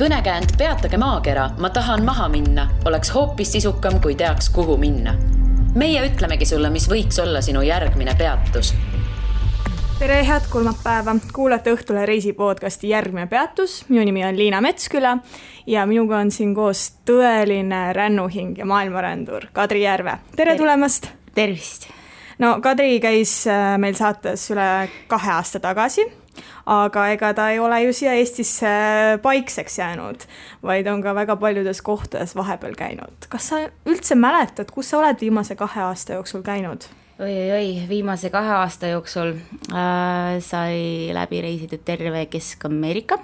kõnekäänd Peatage maakera, ma tahan maha minna, oleks hoopis sisukam, kui teaks, kuhu minna. meie ütlemegi sulle, mis võiks olla sinu järgmine peatus tere, head kolmapäeva, kuulate Õhtulehe reisi podcasti Järgmine peatus, minu nimi on Liina Metsküla ja minuga on siin koos tõeline rännuhing ja maailmarändur Kadri Järve, tere tulemast! tervist! no Kadri käis äh, meil saates üle kahe aasta tagasi, aga ega ta ei ole ju siia Eestisse paikseks jäänud, vaid on ka väga paljudes kohtades vahepeal käinud. kas sa üldse mäletad, kus sa oled viimase kahe aasta jooksul käinud? oi-oi-oi, viimase kahe aasta jooksul äh, sai läbi reisitud terve Kesk-Ameerika,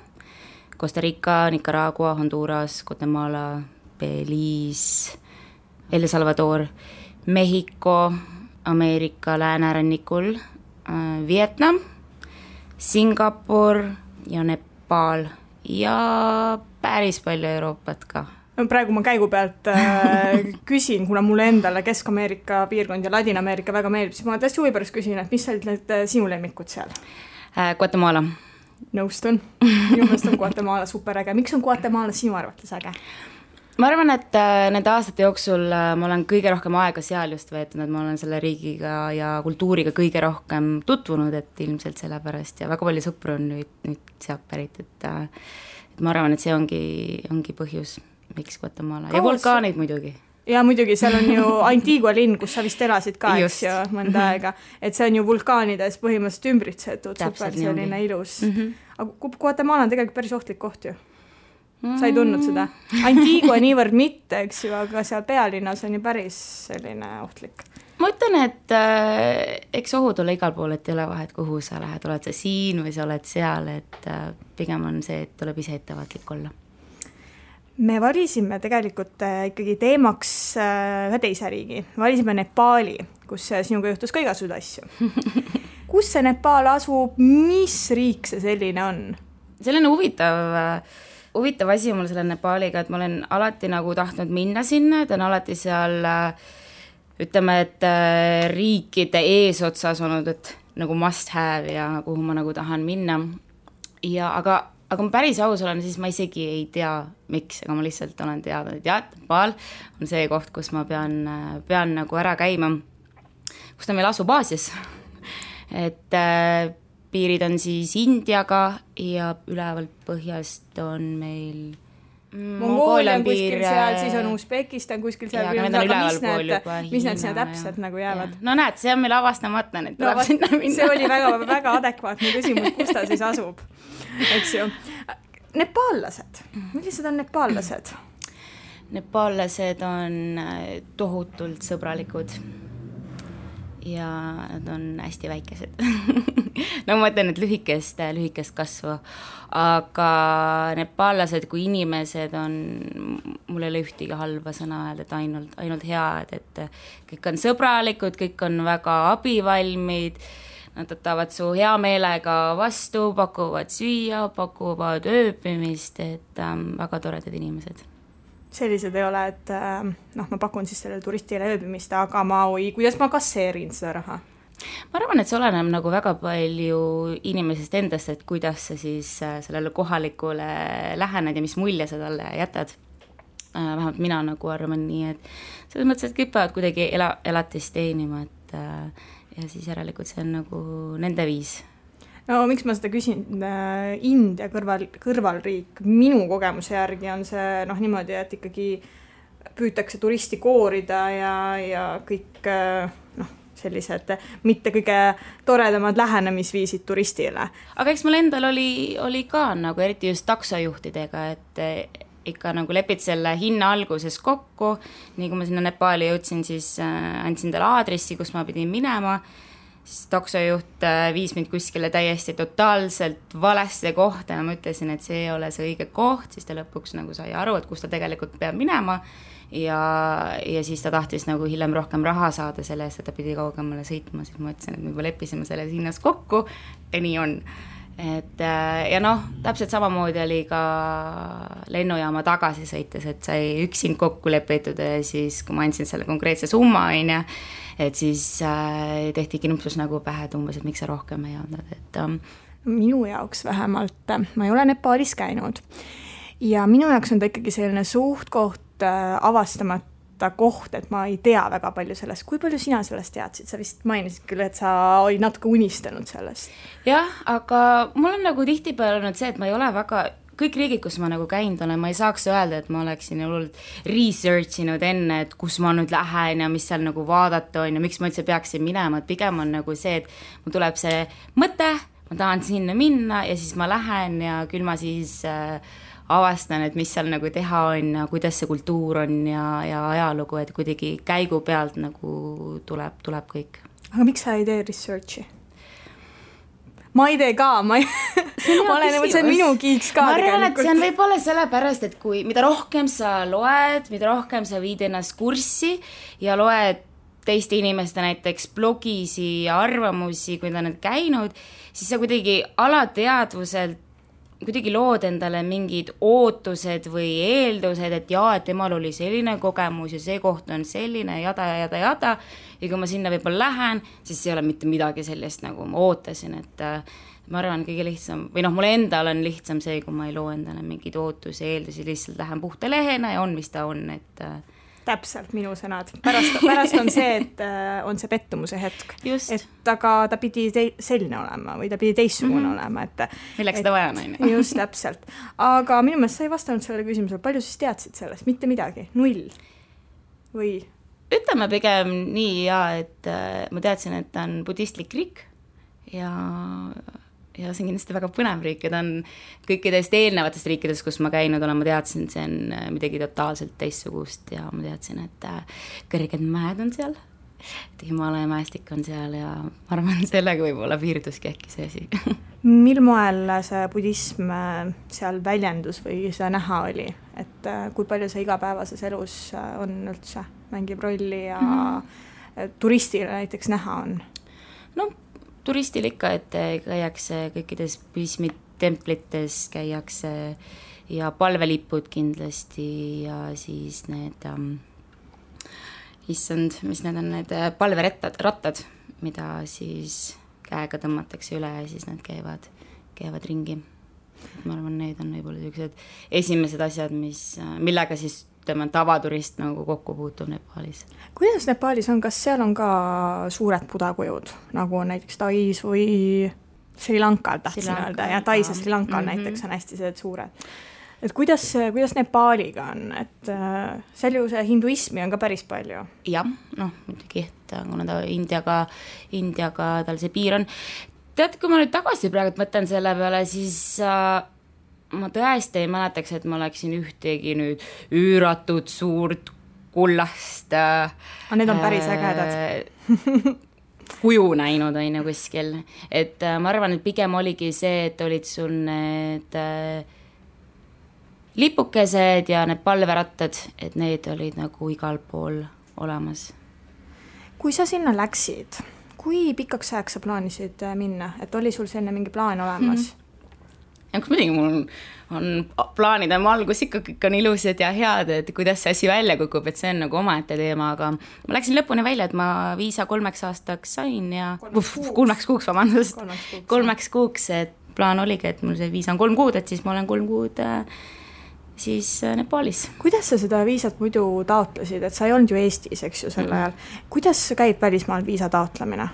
Costa Rica, Nicaragua, Honduras, Guatemala, Belize, El Salvador, Mehhiko, Ameerika läänerannikul äh,, Vietnam, Singapur ja Nepal ja päris palju Euroopat ka praegu ma käigu pealt äh, küsin, kuna mulle endale Kesk-Ameerika piirkond ja Ladina-Ameerika väga meeldib, siis ma täiesti huvi pärast küsin, et mis olid need äh, sinu lemmikud seal äh,? Guatemala. nõustun, minu meelest on Guatemala superäge, miks on Guatemala sinu arvates äge? Ma arvan, et äh, nende aastate jooksul äh, ma olen kõige rohkem aega seal just veetnud, et ma olen selle riigiga ja kultuuriga kõige rohkem tutvunud, et ilmselt sellepärast ja väga palju sõpru on nüüd, nüüd sealt pärit, et äh, et ma arvan, et see ongi, ongi põhjus miks Guatemala ja vulkaanid muidugi ja muidugi, seal on ju Antigua linn, kus sa vist elasid ka, eks ju, mõnda -hmm. aega, et see on ju vulkaanides põhimõtteliselt ümbritsetud, super selline ilus mm. -hmm. aga Guatemala on tegelikult päris ohtlik koht ju. Sa ei tundnud seda? Antigua niivõrd mitte, eks ju, aga seal pealinnas on ju päris selline ohtlik. ma ütlen, et äh, eks ohud ole igal pool, et ei ole vahet, kuhu sa lähed, oled sa siin või sa oled seal, et äh, pigem on see, et tuleb ise ettevaatlik olla me valisime tegelikult äh, ikkagi teemaks äh, ühe teise riigi, valisime Nepaali, kus äh, sinuga juhtus ka igasuguseid asju. kus see Nepaal asub, mis riik see selline on? selline huvitav, huvitav asi mul selle Nepaaliga, et ma olen alati nagu tahtnud minna sinna, ta on alati seal ütleme, et riikide eesotsas olnud, et nagu must have ja kuhu ma nagu tahan minna. ja aga aga ma päris aus olen, siis ma isegi ei tea, miks, aga ma lihtsalt olen teadnud, et jah, Nepal on see koht, kus ma pean, pean nagu ära käima, kus ta meil asub Aasias et äh, piirid on siis Indiaga ja ülevalt põhjast on meil Mongoolia on kuskil seal, siis on Usbekistan kuskil seal. aga need on ülevalpool juba. mis need sinna täpselt nagu jäävad? no näed, see on meil avastamata, nüüd tuleb no, sinna minna. see oli väga, väga adekvaatne küsimus, kus ta siis asub, eks ju. nepaallased, millised on nepaallased? nepaallased on äh, tohutult sõbralikud ja nad on hästi väikesed. no ma ütlen, et lühikest, lühikest kasvu, aga nepaallased kui inimesed on, mul ei ole ühtegi halba sõna öelda, et ainult, ainult head, et kõik on sõbralikud, kõik on väga abivalmid, nad võtavad su hea meelega vastu, pakuvad süüa, pakuvad ööbimist, et ähm, väga toredad inimesed sellised ei ole, et äh, noh, ma pakun siis sellele turistile ööbimist, aga ma, oi, kuidas ma kasseerin seda raha? ma arvan, et see oleneb nagu väga palju inimesest endast, et kuidas sa siis äh, sellele kohalikule lähened ja mis mulje sa talle jätad. Äh, vähemalt mina nagu arvan nii, et selles mõttes, et kõik peavad kuidagi ela, elatist teenima, et ja siis järelikult see on nagu nende viis no miks ma seda küsin, äh, India kõrval, kõrvalriik, minu kogemuse järgi on see noh, niimoodi, et ikkagi püütakse turisti koorida ja, ja kõik äh, noh, sellised mitte kõige toredamad lähenemisviisid turistile. aga eks mul endal oli, oli ka nagu eriti just taksojuhtidega, et ikka nagu lepid selle hinna alguses kokku, nii kui ma sinna Nepaali jõudsin, siis äh, andsin talle aadressi, kus ma pidin minema siis taksojuht äh, viis mind kuskile täiesti totaalselt valesse kohta ja ma ütlesin, et see ei ole see õige koht, siis ta lõpuks nagu sai aru, et kus ta tegelikult peab minema ja, ja siis ta tahtis nagu hiljem rohkem raha saada selle eest, et ta pidi kaugemale sõitma, siis ma ütlesin, et me juba leppisime selles hinnas kokku ja nii on. et äh, ja noh, täpselt samamoodi oli ka lennujaama tagasi sõites, et sai üks hind kokku lepitud ja siis, kui ma andsin selle konkreetse summa, on ju, et siis äh, tehti krimpsus nagu pähe, et umbes, et miks sa rohkem ei andnud, et ähm, minu jaoks vähemalt, ma ei ole Nepaalis käinud. Ja minu jaoks on ta ikkagi selline suht-koht äh, avastamata koht, et ma ei tea väga palju sellest, kui palju sina sellest teadsid, sa vist mainisid küll, et sa olid natuke unistanud sellest. jah, aga mul on nagu tihtipeale olnud see, et ma ei ole väga kõik riigid, kus ma nagu käinud olen, ma ei saaks öelda, et ma oleksin hullult research inud enne, et kus ma nüüd lähen ja mis seal nagu vaadata on ja miks ma üldse peaksin minema, et pigem on nagu see, et mul tuleb see mõte, ma tahan sinna minna ja siis ma lähen ja küll ma siis äh, avastan, et mis seal nagu teha on ja kuidas see kultuur on ja, ja ajalugu, et kuidagi käigu pealt nagu tuleb, tuleb kõik. aga miks sa ei tee research'i? Ma ei tee ka, ma ei ma olen, see on minu kiiks ka ma arvan, et see on võib-olla sellepärast, et kui, mida rohkem sa loed, mida rohkem sa viid ennast kurssi ja loed teiste inimeste näiteks blogisi ja arvamusi, kui nad on käinud, siis sa kuidagi alateadvuselt kuidagi lood endale mingid ootused või eeldused, et jaa, et temal oli selline kogemus ja see koht on selline jada ja jada, jada. ja kui ma sinna võib-olla lähen, siis ei ole mitte midagi sellist, nagu ma ootasin, et äh, ma arvan, kõige lihtsam või noh, mul endal on lihtsam see, kui ma ei loo endale mingeid ootusi, eeldusi, lihtsalt lähen puhta lehena ja on, mis ta on, et äh, täpselt minu sõnad, pärast, pärast on see, et äh, on see pettumuse hetk. et aga ta pidi selline olema või ta pidi teistsugune mm -hmm. olema, et. milleks seda vaja on, on ju. just, täpselt. aga minu meelest sa ei vastanud sellele küsimusele, palju siis teadsid sellest, mitte midagi, null või? ütleme pigem nii ja, et äh, ma teadsin, et ta on budistlik riik ja ja see on kindlasti väga põnev riik ja ta on kõikidest eelnevatest riikidest, kus ma käinud olen, ma teadsin, see on äh, midagi totaalselt teistsugust ja ma teadsin, et äh, kõrged mäed on seal, et Himalaia mäestik on seal ja ma arvan, sellega võib-olla piirduski äkki see asi mil moel see budism äh, seal väljendus või seda näha oli, et kui palju see igapäevases elus on üldse, mängib rolli ja mm -hmm. turistile näiteks näha on? no turistil ikka, et käiakse kõikides budismitemplites, käiakse ja palvelipud kindlasti ja siis need ähm, issand, mis need on, need äh, palverettad, rattad, mida siis käega tõmmatakse üle ja siis nad käivad, käivad ringi. ma arvan, need on võib-olla niisugused esimesed asjad, mis, äh, millega siis ütleme, tavaturist nagu kokku puutub Nepaalis. kuidas Nepaalis on, kas seal on ka suured budakujud, nagu on näiteks Tais või Sri Lankal tahtsin öelda ja Tais ja Sri Lankal mm -hmm. näiteks on hästi sellised suured. et kuidas, kuidas Nepaaliga on, et äh, seal ju see hinduismi on ka päris palju? jah, noh muidugi, et kuna ta Indiaga, Indiaga tal see piir on, tead, kui ma nüüd tagasi praegu mõtlen selle peale, siis äh, ma tõesti ei mäletaks, et ma oleksin ühtegi nüüd üüratut suurt kullast äh,. aga need on päris ägedad kuju näinud, on ju, kuskil. et äh, ma arvan, et pigem oligi see, et olid sul need äh, lipukesed ja need palverattad, et need olid nagu igal pool olemas. kui sa sinna läksid, kui pikaks ajaks sa plaanisid äh, minna, et oli sul selline mingi plaan olemas mm? -hmm eks muidugi mul on, on plaanid on algus ikka, kõik on ilusad ja head, et kuidas see asi välja kukub, et see on nagu omaette teema, aga ma läksin lõpuni välja, et ma viisa kolmeks aastaks sain ja kolmeks kuuks, kolmeks kuuks, vabandust, kolmeks kuuks, et plaan oligi, et mul see viisa on kolm kuud, et siis ma olen kolm kuud äh, siis äh, Nepaalis. kuidas sa seda viisat muidu taotlesid, et sa ei olnud ju Eestis, eks ju, sel ajal mm -hmm., kuidas käib välismaal viisa taotlemine?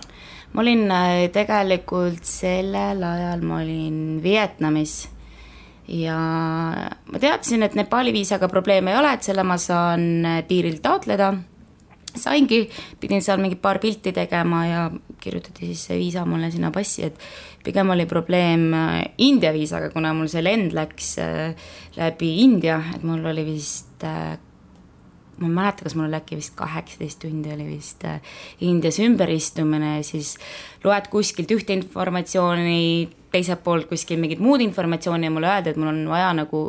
Ma olin äh, tegelikult sellel ajal, ma olin Vietnamis ja ma teadsin, et Nepaali viisaga probleeme ei ole, et selle ma saan äh, piiril taotleda. saingi, pidin seal mingi paar pilti tegema ja kirjutati siis see viisa mulle sinna passi, et pigem oli probleem äh, India viisaga, kuna mul see lend läks läbi India, et mul oli vist ma ei mäleta, kas mul oli äkki vist kaheksateist tundi oli vist äh, Indias ümberistumine siis loed kuskilt ühte informatsiooni, teiselt poolt kuskil mingit muud informatsiooni ja mulle öeldi, et mul on vaja nagu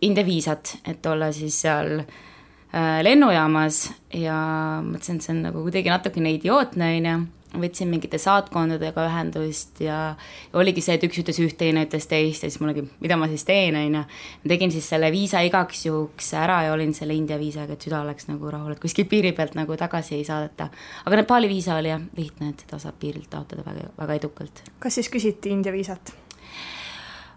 India viisat, et olla siis seal äh, lennujaamas. Ja mõtlesin, et see on nagu kuidagi natukene idiootne, on ju võtsin mingite saatkondadega ühendust ja oligi see, et üks ütles üht, teine ütles teist ja siis mul oligi, mida ma siis teen, on ju. tegin siis selle viisa igaks juhuks ära ja olin selle India viisaga, et süda oleks nagu rahul, et kuskil piiri pealt nagu tagasi ei saadeta. aga Nepali viisa oli jah, lihtne, et seda saab piirilt taotleda väga, väga edukalt. kas siis küsiti India viisat?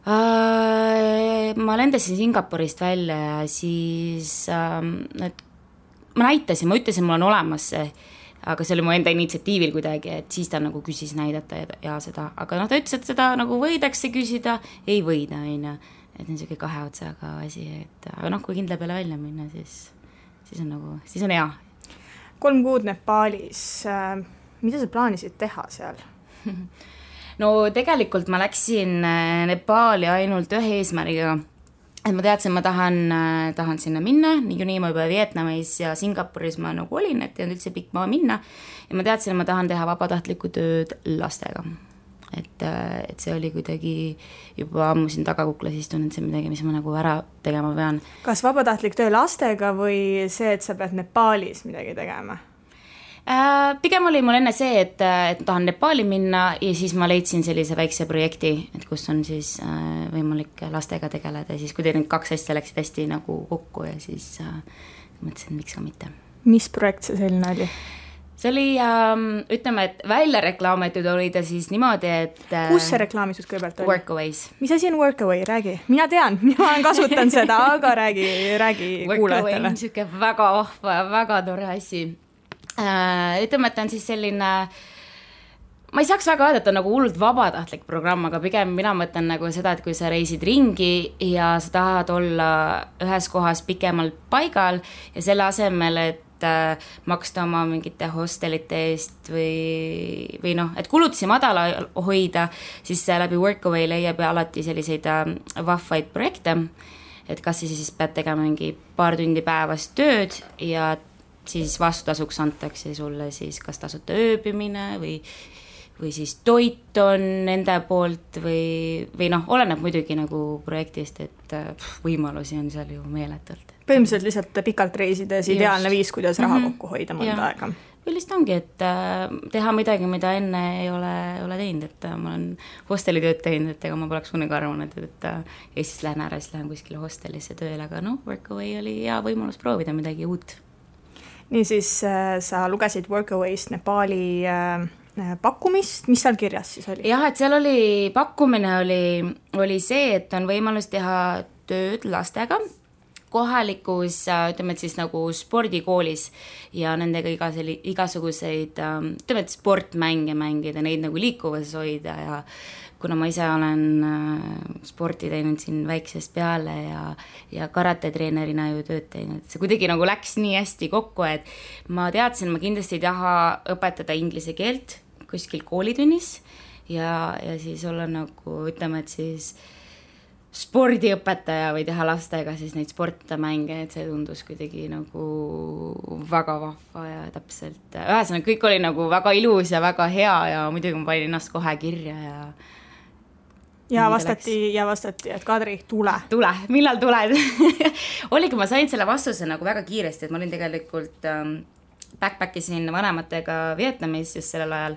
Äh, ma lendasin Singapurist välja ja siis ähm, et ma näitasin, ma ütlesin, mul on olemas see, aga see oli mu enda initsiatiivil kuidagi, et siis ta nagu küsis näidata ja, ja seda, aga noh, ta ütles, et seda nagu võidakse küsida, ei võida, on ju. et niisugune kahe otsaga asi, et aga noh, kui kindla peale välja minna, siis, siis on nagu, siis on hea. kolm kuud Nepaalis. Mida sa plaanisid teha seal? No tegelikult ma läksin äh, Nepaali ainult ühe eesmärgiga, et ma teadsin, ma tahan, äh, tahan sinna minna, niikuinii ma juba Vietnamis ja Singapuris ma nagu olin, et ei olnud üldse pikk maa minna, ja ma teadsin, et ma tahan teha vabatahtlikku tööd lastega et, äh, et see oli kuidagi juba ammu siin tagakuklas istun, et see on midagi, mis ma nagu ära tegema pean. kas vabatahtlik töö lastega või see, et sa pead Nepaalis midagi tegema? Äh, pigem oli mul enne see, et, et tahan Nepaali minna ja siis ma leidsin sellise väikse projekti, et kus on siis äh, võimalik lastega tegeleda ja siis kuidagi need kaks asja läksid hästi nagu kokku ja siis äh, mõtlesin, miks ka mitte. mis projekt see selline oli? see oli ähm,, ütleme, et välja reklaamitud oli ta siis niimoodi, et äh, kus see reklaamitud kõigepealt oli? Workaways. mis asi on Workaway, räägi, mina tean, mina olen kasutanud seda, aga räägi, räägi kuulajatele. niisugune väga vahva ja väga tore asi ütleme, et ta on siis selline ma ei saaks väga öelda, et on nagu hullult vabatahtlik programm, aga pigem mina mõtlen nagu seda, et kui sa reisid ringi ja sa tahad olla ühes kohas pikemalt paigal ja selle asemel, et äh, maksta oma mingite hostelite eest või, või noh, et kulutusi madala hoida, siis läbi Workaway leiab alati selliseid äh, vahvaid projekte. et kas sa siis pead tegema mingi paar tundi päevas tööd ja siis vastutasuks antakse sulle siis kas tasuta ööbimine või või siis toit on nende poolt või, või noh, oleneb muidugi nagu projektist, et pff, võimalusi on seal ju meeletult. põhimõtteliselt lihtsalt pikalt reisides ideaalne viis, kuidas raha mm -hmm. kokku hoida mõnda ja. aega. või lihtsalt ongi, et äh, teha midagi, mida enne ei ole, ole teinud, et äh, ma olen hostelitööd teinud, et ega ma poleks kunagi arvanud, et, äh, Eestist lähen ära, siis lähen kuskile hostelisse tööle, aga noh, Workaway oli hea võimalus proovida midagi uut niisiis äh, sa lugesid Workaway'st Nepaali äh, äh, pakkumist, mis seal kirjas siis oli? jah, et seal oli, pakkumine oli, oli see, et on võimalus teha tööd lastega kohalikus, ütleme, et siis nagu spordikoolis ja nendega iga selli-, igasuguseid, ütleme, et sportmänge mängida, neid nagu liikuvuses hoida ja kuna ma ise olen äh, sporti teinud siin väiksest peale ja, ja karatetreenerina ju tööd teinud, see kuidagi nagu läks nii hästi kokku, et ma teadsin, ma kindlasti ei taha õpetada inglise keelt kuskil koolitunnis ja, ja siis olla nagu ütleme, et siis spordiõpetaja või teha lastega siis neid sportmänge, et see tundus kuidagi nagu väga vahva ja täpselt, ühesõnaga kõik oli nagu väga ilus ja väga hea ja muidugi ma panin ennast kohe kirja ja ja vastati ja vastati, et Kadri, tule. tule, millal tuled oligi, ma sain selle vastuse nagu väga kiiresti, et ma olin tegelikult ähm, backpack isin vanematega Vietnamis just sellel ajal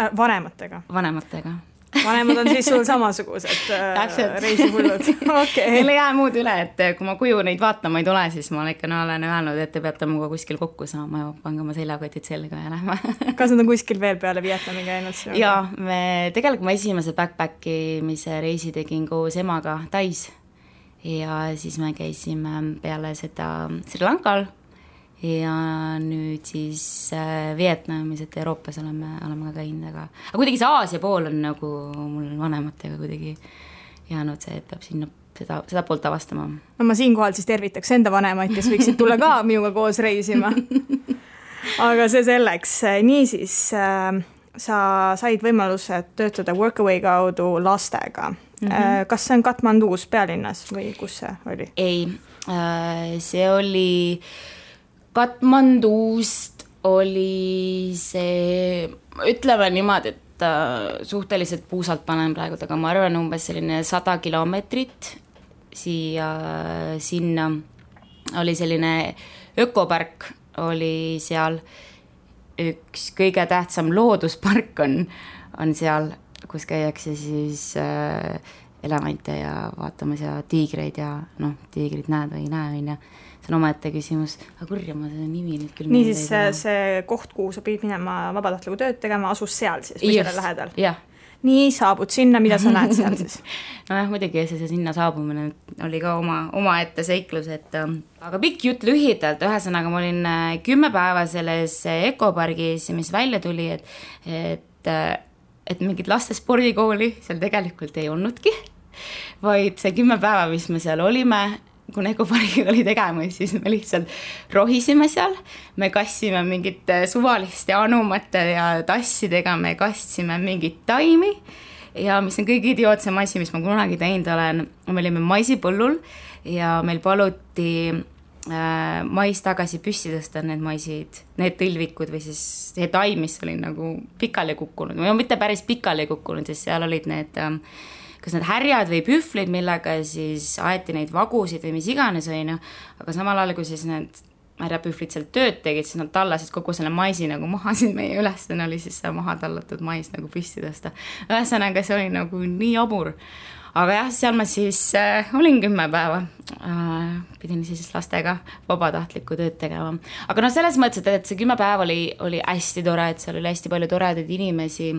äh,. vanematega? vanematega vanemad on siis sul samasugused äh, reisihullud, okei. meil ei jää muud üle, et kui ma koju neid vaatama ei tule, siis ma ikka no, olen öelnud, et te peate minuga kuskil kokku saama ja pange oma seljakotid selga ja lähme kas nad on kuskil veel peale Vietnami käinud jaa, me, tegelikult ma esimese backpacki imise reisi tegin koos emaga Tais. Ja siis me käisime peale seda Sri Lankal ja nüüd siis äh, Vietnamis, et Euroopas oleme, oleme ka käinud, aga aga kuidagi see Aasia pool on nagu mul vanematega kuidagi jäänud see, et peab sinna seda, seda poolt avastama. no ma siinkohal siis tervitaks enda vanemaid, kes võiksid tulla ka minuga koos reisima. aga see selleks, niisiis äh, sa said võimaluse töötada Workaway kaudu lastega mm. -hmm. kas see on Katmandus pealinnas või kus see oli? ei, äh, see oli äh, Katmandust oli see, ütleme niimoodi, et äh, suhteliselt puusalt panen praegu, aga ma arvan, umbes selline sada kilomeetrit siia, sinna oli selline ökopark oli seal, üks kõige tähtsam looduspark on, on seal, kus käiakse siis äh, elevante ja vaatamas ja tiigreid ja noh, tiigrit näed või ei näe, on ju. See on omaette küsimus, aga kurja, ma selle nimi nüüd küll niisiis, see, see koht, kuhu sa pidid minema vabatahtlikku tööd tegema, asus seal siis või selle lähedal? jah, nii, saabud sinna, mida sa näed seal siis? nojah, muidugi see, see sinna saabumine oli ka oma, omaette seiklus, et äh, aga pikk jutt lühidalt, ühesõnaga ma olin äh, kümme päeva selles ökopargis, mis välja tuli, et, et, äh, et mingit laste spordikooli seal tegelikult ei olnudki, vaid see kümme päeva, mis me seal olime, kui Ecoparkiga oli tegemist, siis me lihtsalt rohisime seal, me kastsime mingite suvaliste anumate ja tassidega, me kastsime mingeid taimi. Ja mis on kõige idiootsem asi, mis ma kunagi teinud olen, me olime maisipõllul ja meil paluti äh, mais tagasi püssi tõsta need maisid, need tõlvikud või siis see taim, mis oli nagu pikali kukkunud. No mitte päris pikali kukkunud, sest seal olid need äh, kas need härjad või pühvlid, millega siis aeti neid vagusid või mis iganes, on ju, aga samal ajal, kui siis need härjapühvlid seal tööd tegid, siis nad tallasid kogu selle maisi nagu maha, siis meie ülesanne oli siis see maha tallatud mais nagu püsti tõsta. ühesõnaga, see oli nagu nii jabur. aga jah, seal ma siis äh, olin kümme päeva äh,, pidin siis lastega vabatahtlikku tööd tegema. aga noh, selles mõttes, et, et see kümme päeva oli, oli hästi tore, et seal oli hästi palju toredaid inimesi,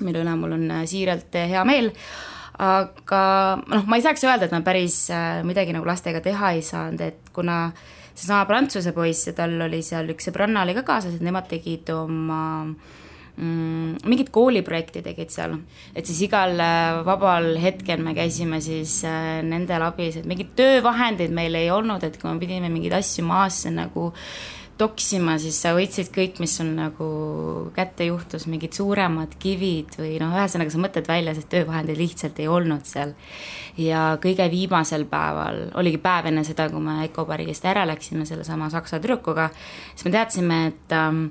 mille üle mul on äh, siiralt hea meel aga noh, ma ei saaks öelda, et ma päris äh, midagi nagu lastega teha ei saanud, et kuna seesama prantsuse poiss ja tal oli seal üks sõbranna oli ka kaasas, et nemad tegid oma mm, mingit kooliprojekti tegid seal, et siis igal äh, vabal hetkel me käisime siis äh, nendel abis, et mingeid töövahendeid meil ei olnud, et kui me pidime mingeid asju maasse nagu toksima, siis sa võtsid kõik, mis sul nagu kätte juhtus, mingid suuremad kivid või noh, ühesõnaga sa mõtled välja, sest töövahendeid lihtsalt ei olnud seal. ja kõige viimasel päeval, oligi päev enne seda, kui me Ecopargist ära läksime sellesama saksa tüdrukuga, siis me teadsime, et ähm,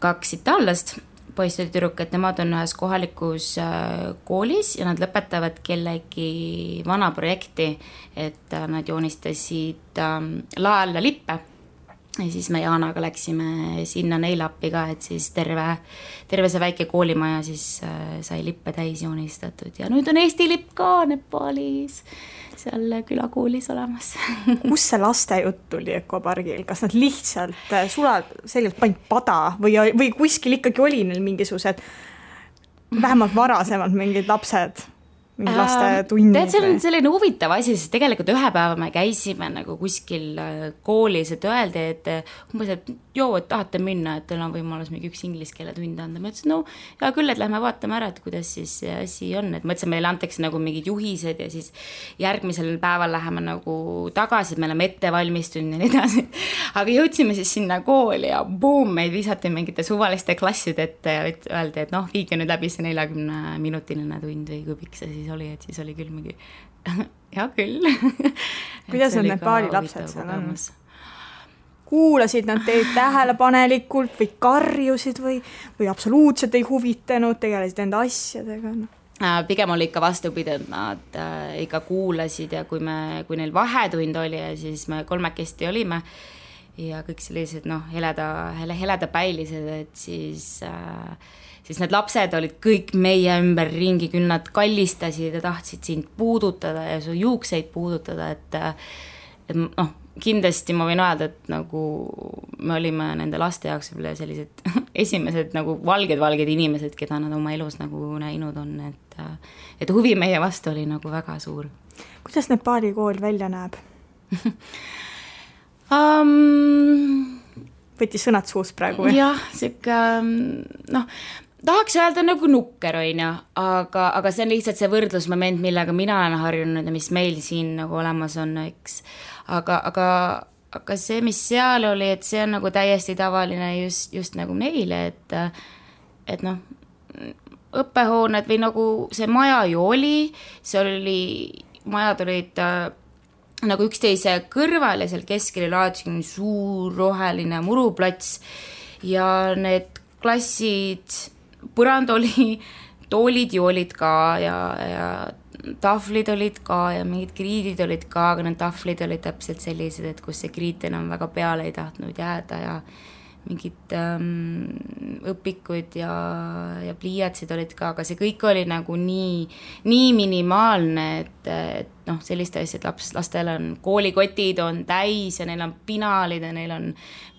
kaks itaallast poiss ja tüdruk, et nemad on ühes kohalikus äh, koolis ja nad lõpetavad kellegi vana projekti, et äh, nad joonistasid ähm, lae alla lippe ja siis me Jaanaga läksime sinna neile appi ka, et siis terve, terve see väike koolimaja siis äh, sai lippe täis joonistatud. Ja nüüd on Eesti lipp ka Nepaalis seal külakoolis olemas. Kust see lastejutt tuli Ökopargil, kas nad lihtsalt äh, sulad, selgelt panid pada või, või kuskil ikkagi oli neil mingisugused vähemalt varasemalt mingid lapsed mingi lastetunnid? tead, see on selline huvitav asi, sest tegelikult ühe päeva me käisime nagu kuskil äh, koolis, et öeldi, et äh, umbes, et joo, et tahate minna, et teil on võimalus mingi üks inglise keele tund anda. ma ütlesin, no hea küll, et lähme vaatame ära, et kuidas siis see asi on, et mõtlesin, meile antakse nagu mingid juhised ja siis järgmisel päeval läheme nagu tagasi, et me oleme ette valmistunud ja nii edasi. aga jõudsime siis sinna kooli ja boom, meid visati mingite suvaliste klasside ette ja öeldi, et noh, viige nüüd läbi see neljakümne minutiline tund või kui pikk see siis siis oli, et siis oli küll mingi hea küll kuidas need Nepaali lapsed seal on? kuulasid nad teid tähelepanelikult või karjusid või, või absoluutselt ei huvitanud, tegelesid enda asjadega no.? Äh, pigem oli ikka vastupidi, et nad äh, ikka kuulasid ja kui me, kui neil vahetund oli ja siis me kolmekesti olime ja kõik sellised noh, heleda, heledapäilised, et siis äh, siis need lapsed olid kõik meie ümberringi, küll nad kallistasid ja tahtsid sind puudutada ja su juukseid puudutada, et et noh, kindlasti ma võin öelda, et nagu me olime nende laste jaoks võib-olla sellised esimesed nagu valged-valged inimesed, keda nad oma elus nagu näinud on, et et huvi meie vastu oli nagu väga suur. kuidas Nepaali kool välja näeb um, võttis sõnad suust praegu või? jah, sihuke noh, tahaks öelda nagu nukker, on ju, aga, aga see on lihtsalt see võrdlusmoment, millega mina olen harjunud ja mis meil siin nagu olemas on, eks. aga, aga, aga see, mis seal oli, et see on nagu täiesti tavaline just, just nagu neile, et, et noh, õppehooned või nagu see maja ju oli, seal oli, majad olid äh, nagu üksteise kõrval ja seal keskel oli alati selline suur roheline muruplats ja need klassid põrand oli, toolid ju olid ka ja, ja tahvlid olid ka ja mingid kriidid olid ka, aga need tahvlid olid täpselt sellised, et kus see kriit enam väga peale ei tahtnud jääda ja mingid ähm, õpikud ja, ja pliiatsid olid ka, aga see kõik oli nagu nii, nii minimaalne, et, et noh, sellist asja, et laps, lastel on koolikotid on täis ja neil on pinalid ja neil on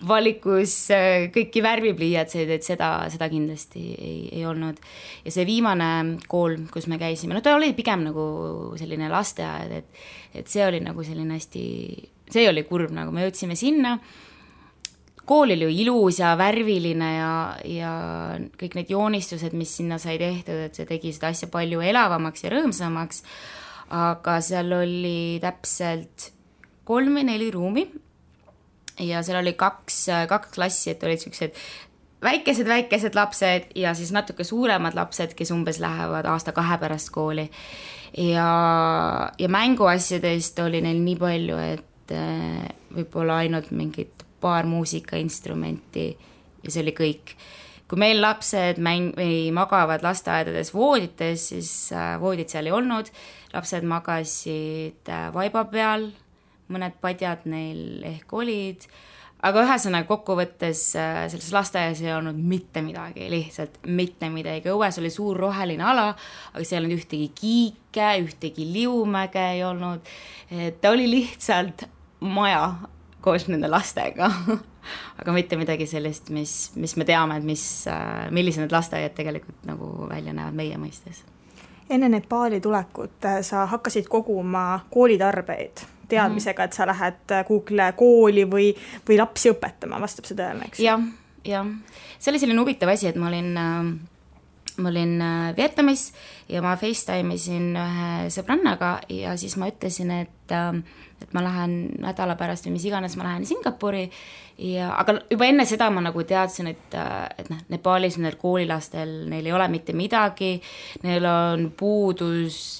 valikus äh, kõiki värvipliiatseid, et seda, seda kindlasti ei, ei olnud. ja see viimane kool, kus me käisime, no ta oli pigem nagu selline lasteaed, et, et see oli nagu selline hästi, see oli kurb, nagu me jõudsime sinna kool oli ju ilus ja värviline ja, ja kõik need joonistused, mis sinna sai tehtud, et see tegi seda asja palju elavamaks ja rõõmsamaks. aga seal oli täpselt kolm või neli ruumi ja seal oli kaks, kaks klassi, et olid siuksed väikesed-väikesed lapsed ja siis natuke suuremad lapsed, kes umbes lähevad aasta-kahe pärast kooli. ja, ja mänguasjadest oli neil nii palju, et eh, võib-olla ainult mingid paar muusikainstrumenti ja see oli kõik. kui meil lapsed mäng- või magavad lasteaedades voodites, siis äh, voodit seal ei olnud, lapsed magasid äh, vaiba peal, mõned padjad neil ehk olid, aga ühesõnaga kokkuvõttes äh, selles lasteaias ei olnud mitte midagi, lihtsalt mitte midagi, õues oli suur roheline ala, aga seal ei olnud ühtegi kiike, ühtegi liumäge ei olnud, et ta oli lihtsalt maja, koos nende lastega aga mitte midagi sellist, mis, mis me teame, et mis, äh, millised need lasteaiad tegelikult nagu välja näevad meie mõistes. enne Nepaali tulekut äh, sa hakkasid koguma koolitarbeid teadmisega, et sa lähed äh, kuhugile kooli või, või lapsi õpetama, vastab see tõele, eks? jah, jah, see oli selline huvitav asi, et ma olin äh, ma olin Vietnamis ja ma Facetime isin ühe sõbrannaga ja siis ma ütlesin, et äh, et ma lähen nädala pärast või mis iganes, ma lähen Singapuri ja, aga juba enne seda ma nagu teadsin, et, et noh, Nepaalis nendel koolilastel, neil ei ole mitte midagi, neil on puudus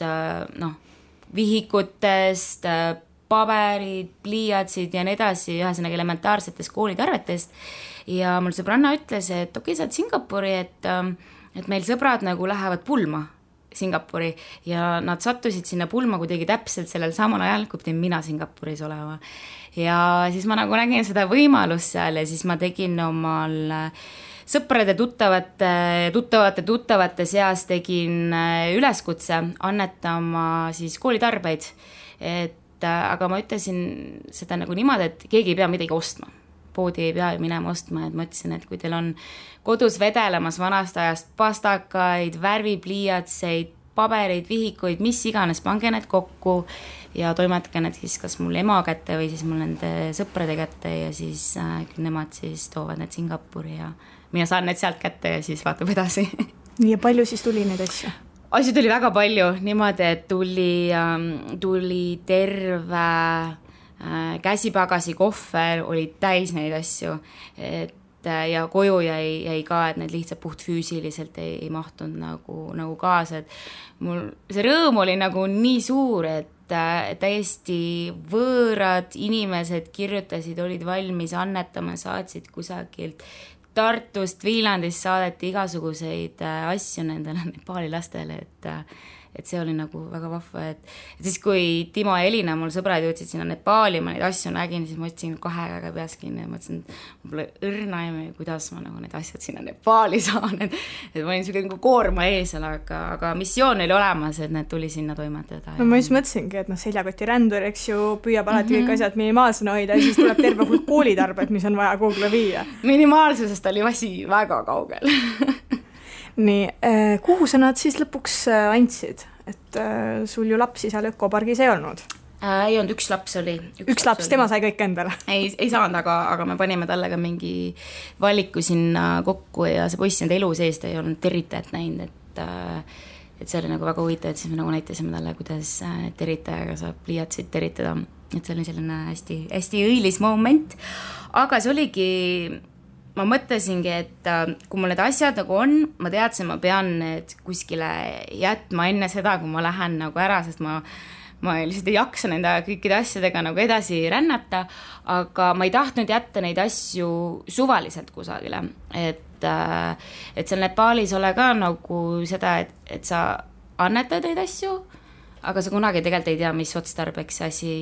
noh, vihikutest, paberid, pliiatsid ja nii edasi, ühesõnaga elementaarsetest koolitarvetest. ja mul sõbranna ütles, et okei okay,, sa oled Singapuri, et, et meil sõbrad nagu lähevad pulma Singapuri ja nad sattusid sinna pulma kuidagi täpselt sellel samal ajal, kui pidin mina Singapuris olema. ja siis ma nagu nägin seda võimalust seal ja siis ma tegin omal äh, sõprade, tuttavate, tuttavate, tuttavate seas tegin äh, üleskutse annetama siis koolitarbeid. et äh, aga ma ütlesin seda nagu niimoodi, et keegi ei pea midagi ostma poodi ei pea ju minema ostma, et ma ütlesin, et kui teil on kodus vedelemas vanast ajast pastakaid, värvipliiatseid, pabereid, vihikuid, mis iganes, pange need kokku ja toimetage need siis kas mul ema kätte või siis mul nende sõprade kätte ja siis äh, nemad siis toovad need Singapuri ja mina saan need sealt kätte ja siis vaatab edasi ja palju siis tuli neid asju? asju tuli väga palju, niimoodi, et tuli ähm,, tuli terve käsipagasi kohver oli täis neid asju, et äh, ja koju jäi, jäi ka, et need lihtsalt puhtfüüsiliselt ei, ei mahtunud nagu, nagu kaasa, et mul see rõõm oli nagu nii suur, et äh, täiesti võõrad inimesed kirjutasid, olid valmis annetama, saatsid kusagilt Tartust, Viljandist saadeti igasuguseid asju nendele Nepaali lastele, et et see oli nagu väga vahva, et, et siis, kui Timo ja Elina, mul sõbrad jõudsid sinna Nepaali, ma neid asju nägin, siis ma võtsin kahe käega peas kinni ja mõtlesin, et mul pole õrna aimu, kuidas ma nagu need asjad sinna Nepaali saan, et et ma olin niisugune nagu koorma ees seal, aga, aga missioon oli olemas, et need tuli sinna toimetada. no ma just mõtlesingi, et noh, seljakotirändur, eks ju, püüab alati mm -hmm. kõik asjad minimaalsena hoida ja siis tuleb terve hulk koolitarbed, mis on vaja kuhugile viia. minimaalsusest oli asi väga kaugel nii, äh, kuhu sa nad siis lõpuks äh, andsid, et äh, sul ju lapsi seal ökopargis ei olnud? Äh, ei olnud, üks laps oli. üks, üks laps, tema sai kõik endale? ei, ei saanud, aga, aga me panime talle ka mingi valiku sinna kokku ja see poiss enda elu sees, ta ei olnud teritajat näinud, et äh, et see oli nagu väga huvitav, et siis me nagu näitasime talle, kuidas teritajaga saab pliiatsit teritada, et see oli selline hästi, hästi õilis moment. aga see oligi ma mõtlesingi, et äh, kui mul need asjad nagu on, ma teadsin, ma pean need kuskile jätma enne seda, kui ma lähen nagu ära, sest ma ma lihtsalt ei jaksa nende kõikide asjadega nagu edasi rännata, aga ma ei tahtnud jätta neid asju suvaliselt kusagile, et äh, et seal Nepaalis ole ka nagu seda, et, et sa annetad neid asju, aga sa kunagi tegelikult ei tea, mis otstarbeks see asi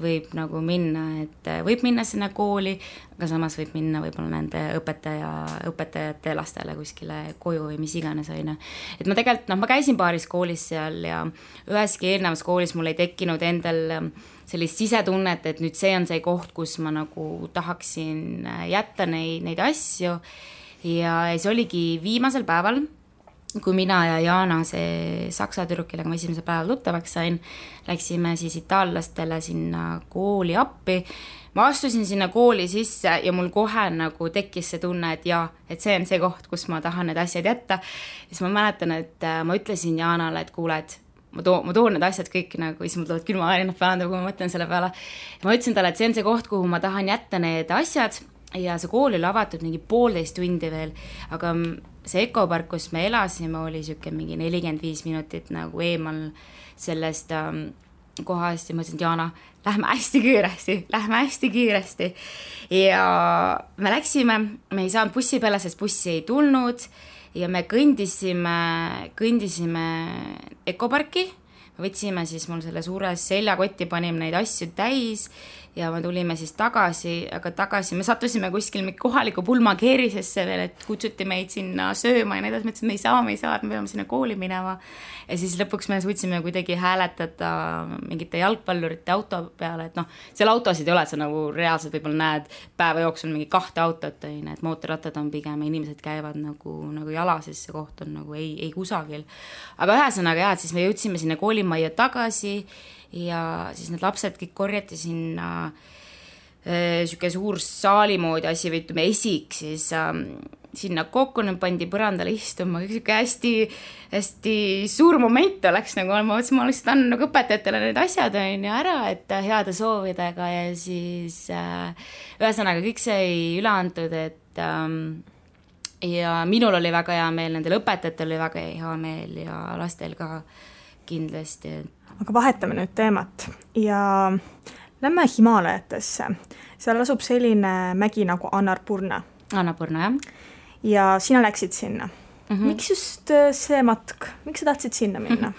võib nagu minna, et võib minna sinna kooli, aga samas võib minna võib-olla nende õpetaja, õpetajate lastele kuskile koju või mis iganes, on ju. et ma tegelikult, noh, ma käisin paaris koolis seal ja üheski eelnevas koolis mul ei tekkinud endal sellist sisetunnet, et nüüd see on see koht, kus ma nagu tahaksin jätta neid, neid asju ja see oligi viimasel päeval kui mina ja Jana, see saksa tüdruk, kellega ma esimesel päeval tuttavaks sain, läksime siis itaallastele sinna kooli appi. ma astusin sinna kooli sisse ja mul kohe nagu tekkis see tunne, et jaa, et see on see koht, kus ma tahan need asjad jätta. siis ma mäletan, et äh, ma ütlesin Janale, et kuule, et ma toon, ma toon need asjad kõik nagu, siis mul tulevad külmavärinad peale, kui ma mõtlen selle peale. ma ütlesin talle, et see on see koht, kuhu ma tahan jätta need asjad ja see kool oli avatud mingi poolteist tundi veel, aga see ökopark, kus me elasime, oli niisugune mingi nelikümmend viis minutit nagu eemal sellest ähm, kohast ja ma ütlesin, et Jana, lähme hästi kiiresti, lähme hästi kiiresti. ja me läksime, me ei saanud bussi peale, sest bussi ei tulnud ja me kõndisime, kõndisime ökoparki, võtsime siis mul selle suure seljakotti, panime neid asju täis ja me tulime siis tagasi, aga tagasi me sattusime kuskil kohaliku pulmakeerisesse veel, et kutsuti meid sinna sööma ja nii edasi, me ütlesime, me ei saa, me ei saa, et me peame sinna kooli minema. ja siis lõpuks me suutsime kuidagi hääletada mingite jalgpallurite auto peale, et noh, seal autosid ei ole, et sa nagu reaalselt võib-olla näed päeva jooksul mingi kahte autot, on ju, et mootorrattad on pigem, inimesed käivad nagu, nagu jala, sest see koht on nagu ei, ei kusagil. aga ühesõnaga jah, et siis me jõudsime sinna koolimajja tagasi ja siis need lapsed kõik korjati sinna niisugune äh, suur saali moodi asi või ütleme, esik siis äh, sinna kokku, nad pandi põrandale istuma, niisugune hästi, hästi suur moment oleks nagu, ma mõtlesin, ma lihtsalt annan nagu õpetajatele need asjad, on ju, ära, et heade soovidega ja siis äh, ühesõnaga kõik sai üle antud, et ähm, ja minul oli väga hea meel, nendel õpetajatel oli väga hea meel ja lastel ka kindlasti, et aga vahetame nüüd teemat ja lähme Himaalajatesse. seal asub selline mägi nagu Annapurna. Annapurna, jah. ja sina läksid sinna mm. -hmm. miks just äh, see matk, miks sa tahtsid sinna minna mm?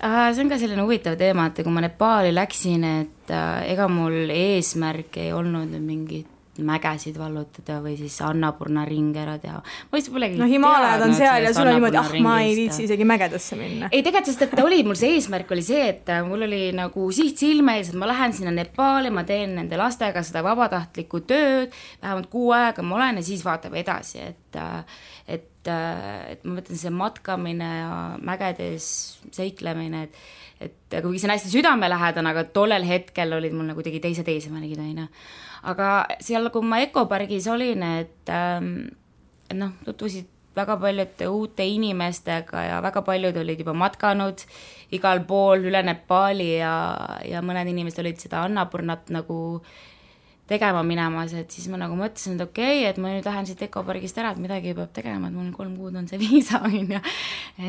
-hmm. see on ka selline huvitav teema, et kui ma Nepaali läksin, et äh, ega mul eesmärk ei olnud mingit mägesid vallutada või siis Annapurna ring ära teha. ma vist polegi no Himaalajad on seal ja sul on niimoodi, ah ma ei viitsi isegi mägedesse minna. ei tegelikult, sest et oli, mul see eesmärk oli see, et mul oli nagu siht silme ees, et ma lähen sinna Nepaali, ma teen nende lastega seda vabatahtlikku tööd, vähemalt kuu aega ma olen ja siis vaatame edasi, et et, et ma mõtlen, see matkamine ja mägedes seiklemine, et et kuigi see on hästi südamelähedane, aga tollel hetkel olid mul nagu kuidagi teised eesmärgid, on ju aga seal, kui ma Ecopargis olin, ähm, et noh, tutvusid väga paljude uute inimestega ja väga paljud olid juba matkanud igal pool üle Nepaali ja, ja mõned inimesed olid seda Annapurnat nagu tegema minemas, et siis ma nagu mõtlesin, et okei okay,, et ma nüüd lähen siit Ecopargist ära, et midagi peab tegema, et mul kolm kuud on see viisa, on ju.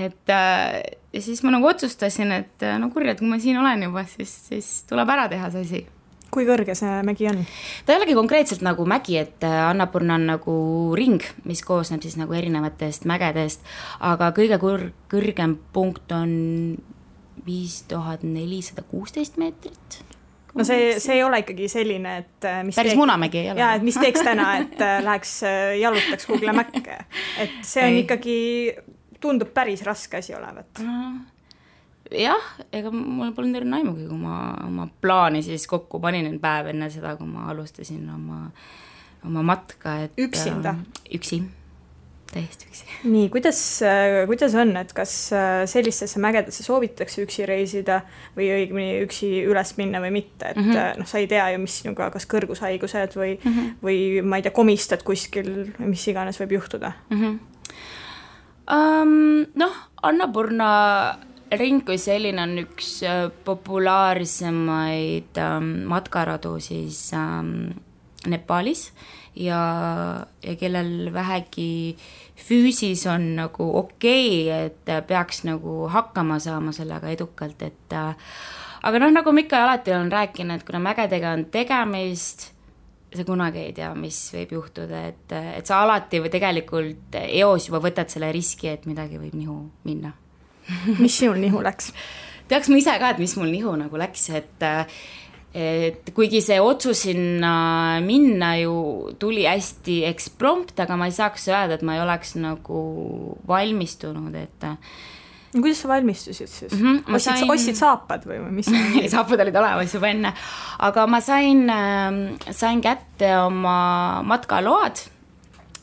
et äh, ja siis ma nagu otsustasin, et no kurja, et kui ma siin olen juba, siis, siis tuleb ära teha see asi kui kõrge see mägi on? ta ei olegi konkreetselt nagu mägi, et äh, Annapurna on nagu ring, mis koosneb siis nagu erinevatest mägedest, aga kõige kõr-, kõrgem punkt on viis tuhat nelisada kuusteist meetrit no see, see ei ole ikkagi selline, et äh, mis päris teeks, Munamägi ei ole. jaa, et mis teeks täna, et äh, läheks jalutaks kuhugile mäkke. et see on ei. ikkagi, tundub päris raske asi olevat no jah, ega mul polnud eriti aimugi, kui ma oma plaani siis kokku panin päev enne seda, kui ma alustasin oma, oma matka, et üksinda äh,? üksi, täiesti üksi. nii, kuidas, äh, kuidas on, et kas äh, sellistesse mägedesse soovitakse üksi reisida või õigemini üksi üles minna või mitte, et mm -hmm. noh, sa ei tea ju, mis sinuga, kas kõrgushaigused või mm, -hmm. või ma ei tea, komistad kuskil, mis iganes võib juhtuda mm. -hmm. Um, noh, Annapurna ring kui selline on üks äh, populaarsemaid ähm, matkaradu siis ähm, Nepaalis ja, ja kellel vähegi füüsis on nagu okei okay,, et peaks nagu hakkama saama sellega edukalt, et äh, aga noh, nagu ma ikka alati olen rääkinud, et kuna mägedega on tegemist, sa kunagi ei tea, mis võib juhtuda, et, et sa alati või tegelikult eos juba võtad selle riski, et midagi võib nihu minna mis sinul nihu läks? teaks ma ise ka, et mis mul nihu nagu läks, et et kuigi see otsus sinna minna ju tuli hästi eksprompt, aga ma ei saaks öelda, et ma ei oleks nagu valmistunud, et no kuidas sa valmistusid siis mm? -hmm, ostsid sain..., ostsid saapad või, või mis saapad olid olemas juba enne, aga ma sain äh,, sain kätte oma matkaload,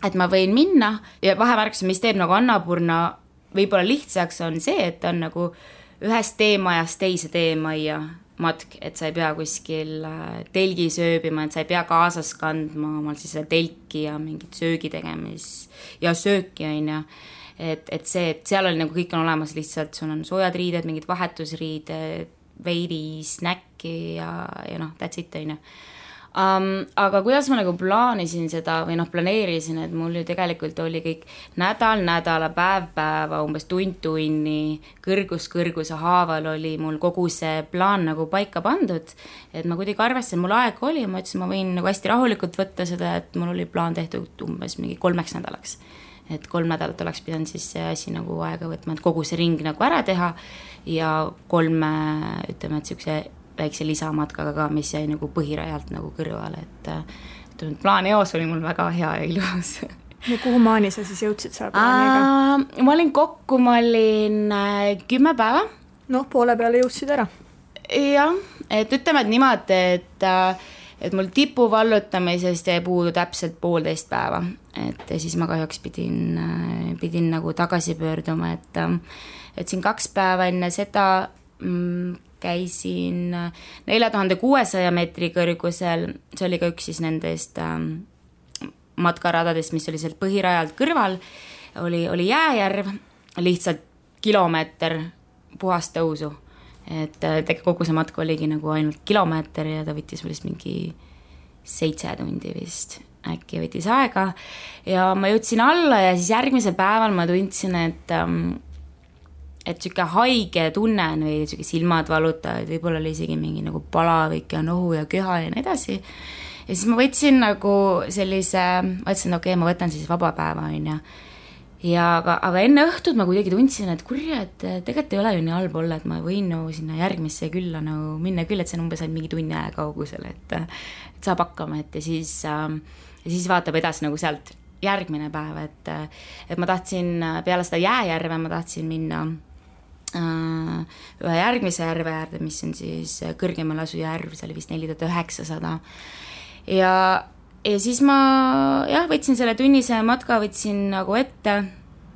et ma võin minna ja vahemärkus, mis teeb nagu Annapurna võib-olla lihtsaks, on see, et on nagu ühest teemajast teise teemajja matk, et sa ei pea kuskil äh, telgis ööbima, et sa ei pea kaasas kandma omal siis seda telki ja mingit söögi tegemis ja sööki, on ju et, et see, et seal oli nagu kõik on olemas, lihtsalt sul on soojad riided, mingid vahetusriided, veidi snäkki ja, ja noh, that's it, on ju um,. aga kuidas ma nagu plaanisin seda või noh, planeerisin, et mul ju tegelikult oli kõik nädal nädala, päev päeva, umbes tund tunni, kõrgus kõrguse haaval oli mul kogu see plaan nagu paika pandud. et ma kuidagi arvestasin, mul aega oli ma ütlesin, ma võin nagu hästi rahulikult võtta seda, et mul oli plaan tehtud umbes mingi kolmeks nädalaks et kolm nädalat oleks pidanud siis see asi nagu aega võtma, et kogu see ring nagu ära teha ja kolme, ütleme, et niisuguse väikse lisamatkaga ka, mis jäi nagu põhirajalt nagu kõrvale, et ütleme, et plaan eos oli mul väga hea ja ilus ja kuhumaani sa siis jõudsid selle plaaniga? ma olin kokku, ma olin äh, kümme päeva. noh, poole peale jõudsid ära. jah, et ütleme, et niimoodi, et äh, et mul tipu vallutamisest jäi puudu täpselt poolteist päeva, et siis ma kahjuks pidin, pidin nagu tagasi pöörduma, et et siin kaks päeva enne seda käisin nelja tuhande kuuesaja meetri kõrgusel, see oli ka üks siis nendest ähm, matkaradadest, mis oli sealt põhirajalt kõrval, oli, oli jääjärv, lihtsalt kilomeeter puhast tõusu. Et äh, tegelikult kogu see matk oligi nagu ainult kilomeeter ja ta võttis vist mingi seitse tundi vist. Äkki võttis aega. Ja ma jõudsin alla ja siis järgmisel päeval ma tundsin, et ähm, et niisugune haige tunne on või niisugune silmad valutavad, võib-olla oli isegi mingi nagu palavik ja nohu ja köha ja nii edasi. ja siis ma võtsin nagu sellise, ma ütlesin, okei okay,, ma võtan siis vaba päeva, on ju ja aga, aga enne õhtut ma kuidagi tundsin, et kurja, et tegelikult ei ole ju nii halb olla, et ma võin nagu sinna järgmisse külla nagu minna küll, et see on umbes ainult mingi tunni aja kaugusel, et et saab hakkama, et ja siis äh,, ja siis vaatab edasi nagu sealt järgmine päev, et et ma tahtsin peale seda jääjärve, ma tahtsin minna ühe järgmise järve äärde, mis on siis kõrgemal asuv järv, see oli vist neli tuhat üheksasada ja ja siis ma jah, võtsin selle tunnise matka, võtsin nagu ette,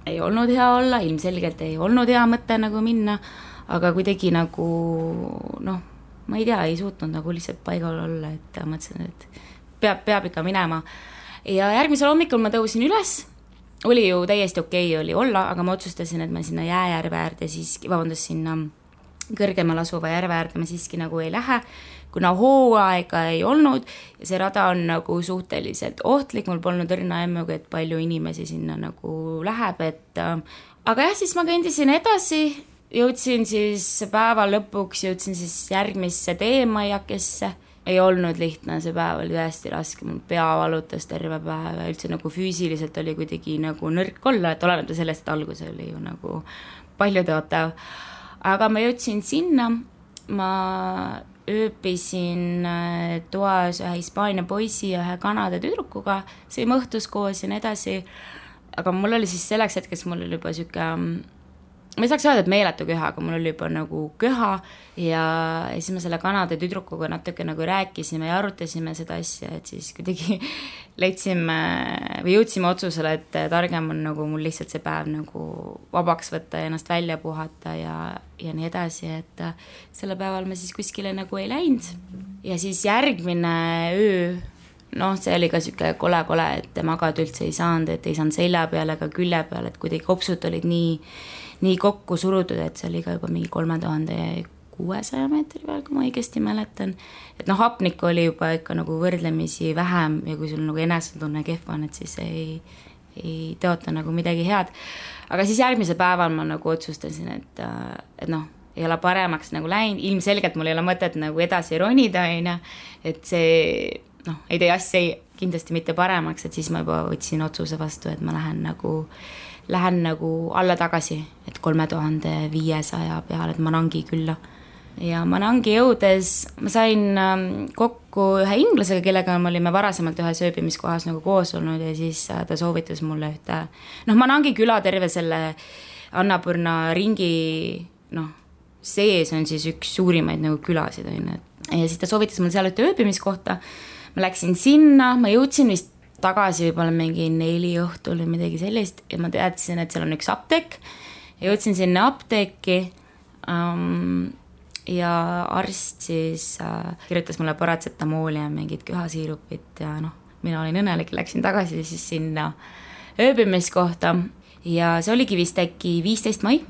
ei olnud hea olla, ilmselgelt ei olnud hea mõte nagu minna, aga kuidagi nagu noh, ma ei tea, ei suutnud nagu lihtsalt paigal olla, et mõtlesin, et peab, peab ikka minema. ja järgmisel hommikul ma tõusin üles, oli ju täiesti okei okay, oli olla, aga ma otsustasin, et ma sinna jääjärve äärde siiski, vabandust, sinna kõrgemal asuva järve äärde ma siiski nagu ei lähe kuna hooaega ei olnud ja see rada on nagu suhteliselt ohtlik, mul polnud õrna aimugi, et palju inimesi sinna nagu läheb, et äh, aga jah, siis ma kõndisin edasi, jõudsin siis päeva lõpuks, jõudsin siis järgmisse teemaiakesse ei olnud lihtne, see päev oli hästi raske, mul pea valutas terve päev ja üldse nagu füüsiliselt oli kuidagi nagu nõrk olla, et olenemata sellest, et algus oli ju nagu paljutõotav. aga ma jõudsin sinna, ma ööbisin äh, toas ühe Hispaania poisi ja ühe Kanada tüdrukuga, sõime õhtus koos ja nii edasi. aga mul oli siis selleks hetkeks, mul oli juba sihuke ma ei saaks öelda, et meeletu köha, aga mul oli juba nagu köha ja, ja siis me selle Kanada tüdrukuga natuke nagu rääkisime ja arutasime seda asja, et siis kuidagi leidsime või jõudsime otsusele, et targem on nagu mul lihtsalt see päev nagu vabaks võtta ja ennast välja puhata ja, ja nii edasi, et sellel päeval me siis kuskile nagu ei läinud. ja siis järgmine öö noh, see oli ka sihuke kole-kole, et magada üldse ei saanud, et ei saanud selja peale ega külje peale, et kuidagi kopsud olid nii nii kokku surutud, et see oli ka juba mingi kolme tuhande kuuesaja meetri peal, kui ma õigesti mäletan. et noh, hapnikku oli juba ikka nagu võrdlemisi vähem ja kui sul nagu enesetunne kehv on, et siis ei, ei tõota nagu midagi head. aga siis järgmisel päeval ma nagu otsustasin, et, et noh, ei ole paremaks nagu läinud, ilmselgelt mul ei ole mõtet nagu edasi ronida, on ju, et see noh, ei tee asja kindlasti mitte paremaks, et siis ma juba võtsin otsuse vastu, et ma lähen nagu lähen nagu alla tagasi, et kolme tuhande viiesaja peale, et Manangi külla. ja Manangi jõudes ma sain ähm, kokku ühe inglasega, kellega me olime varasemalt ühes ööbimiskohas nagu koos olnud ja siis äh, ta soovitas mulle ühte, noh, Manangi küla terve selle Annapurna ringi noh, sees on siis üks suurimaid nagu külasid, on ju, et ja siis ta soovitas mul seal ühte ööbimiskohta, ma läksin sinna, ma jõudsin vist tagasi võib-olla mingi neli õhtul või midagi sellist ja ma teadsin, et seal on üks apteek. jõudsin sinna apteeki um, ja arst siis uh, kirjutas mulle paratsetamooli ja mingit köhasiirupit ja noh, mina olin õnnelik läksin tagasi siis sinna ööbimiskohta. Ja see oligi vist äkki viisteist mai,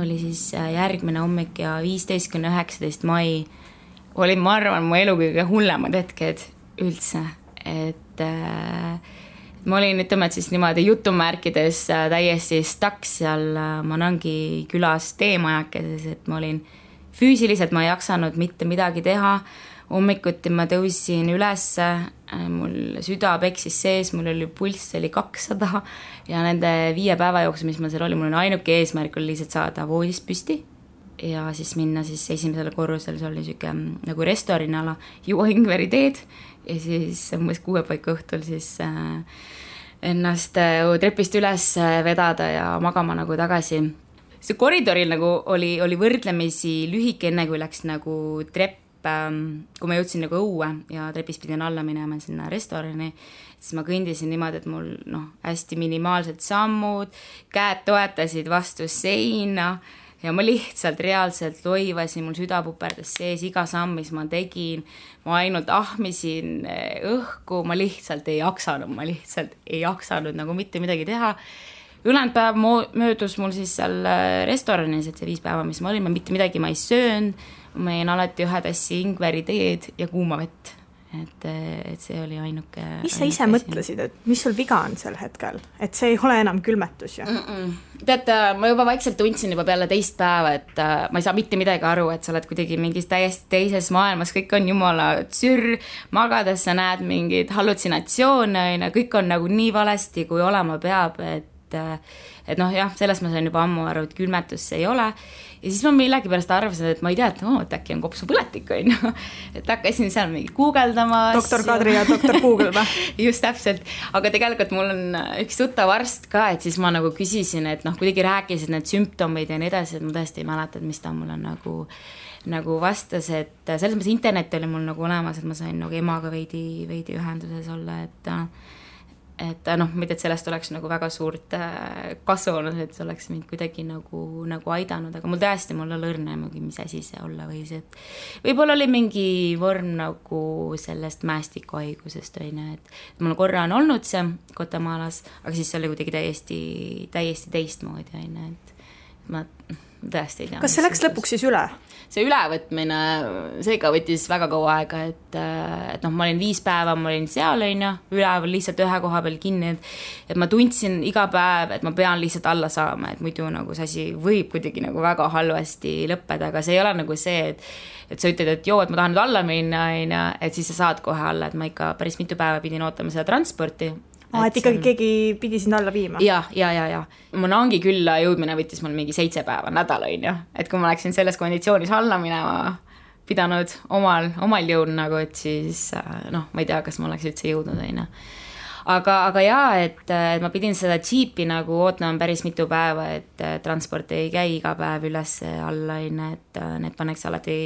oli siis äh, järgmine hommik ja viisteist kuni üheksateist mai olid, ma arvan, mu elu kõige hullemad hetked üldse, et et äh, ma olin, ütleme, et siis niimoodi jutumärkides äh, täiesti stuck seal äh, Manangi külas teemajakeses, et ma olin füüsiliselt, ma ei jaksanud mitte midagi teha, hommikuti ma tõusin ülesse, mul süda peksis sees, mul oli pulss oli kakssada ja nende viie päeva jooksul, mis mul seal oli, mul oli ainuke eesmärk oli lihtsalt saada voodist püsti ja siis minna siis esimesele korrusele, seal oli niisugune mm, nagu restoraniala, juua Ingveri teed ja siis umbes kuue paiku õhtul siis äh, ennast äh, trepist üles äh, vedada ja magama nagu tagasi. see koridoril nagu oli, oli võrdlemisi lühike, enne kui läks nagu trepp ähm, kui ma jõudsin nagu õue ja trepist pidin alla minema sinna restorani, siis ma kõndisin niimoodi, et mul noh, hästi minimaalsed sammud, käed toetasid vastu seina ja ma lihtsalt reaalselt loivasin, mul süda puperdas sees iga samm, mis ma tegin. ma ainult ahmisin eh, õhku, ma lihtsalt ei jaksanud, ma lihtsalt ei jaksanud nagu mitte midagi teha. ülejäänud päev möödus mul siis seal eh, restoranis, et see viis päeva, mis ma olin, ma mitte midagi ma ei söönud. ma jõin alati ühe tassi ingveri teed ja kuuma vett et, et see oli ainuke. mis sa ise mõtlesid, et mis sul viga on sel hetkel, et see ei ole enam külmetus ju mm? -mm. tead, ma juba vaikselt tundsin juba peale teist päeva, et äh, ma ei saa mitte midagi aru, et sa oled kuidagi mingis täiesti teises maailmas, kõik on jumala sürr, magades sa näed mingeid hallutsinatsioone, on ju, kõik on nagu nii valesti, kui olema peab, et äh, et noh, jah, sellest ma sain juba ammu aru, et külmetust see ei ole ja siis ma millegipärast arvasin, et ma ei tea, et oo oh,, et äkki on kopsupõletik, on ju. et hakkasin seal mingi guugeldama. doktor Kadri ja doktor Google või just täpselt, aga tegelikult mul on üks tuttav arst ka, et siis ma nagu küsisin, et noh, kuidagi rääkisid need sümptomid ja nii edasi, et ma tõesti ei mäleta, et mis ta mulle nagu nagu vastas, et selles mõttes internet oli mul nagu olemas, et ma sain nagu emaga veidi, veidi ühenduses olla, et et noh, mitte et sellest oleks nagu väga suurt äh, kasu olnud, et see oleks mind kuidagi nagu, nagu aidanud, aga mul tõesti, mul oli õrn aimugi, mis asi see olla võis, et võib-olla oli mingi vorm nagu sellest mäestikuhaigusest, on ju, et mul korra on olnud see Guatemala's, aga siis see oli kuidagi täiesti, täiesti teistmoodi, on ju, et ma tõesti ei tea. kas see läks lõpuks siis üle? See ülevõtmine, see ka võttis väga kaua aega, et, et noh, ma olin viis päeva, ma olin seal, on ju, üleval lihtsalt ühe koha peal kinni, et et ma tundsin iga päev, et ma pean lihtsalt alla saama, et muidu nagu see asi võib kuidagi nagu väga halvasti lõppeda, aga see ei ole nagu see, et et sa ütled, et joo, et ma tahan nüüd alla minna, on ju, et siis sa saad kohe alla, et ma ikka päris mitu päeva pidin ootama seda transporti aa, et ikkagi keegi pidi sind alla viima? ja, ja, ja, ja Monangi külla jõudmine võttis mul mingi seitse päeva, nädal on ju, et kui ma läksin selles konditsioonis alla minema, pidanud omal, omal jõul nagu, et siis noh, ma ei tea, kas ma oleks üldse jõudnud, on ju aga, aga jaa, et, et ma pidin seda džiipi nagu ootama päris mitu päeva, et transport ei käi iga päev üles-alla, on ju, et need pannakse alati,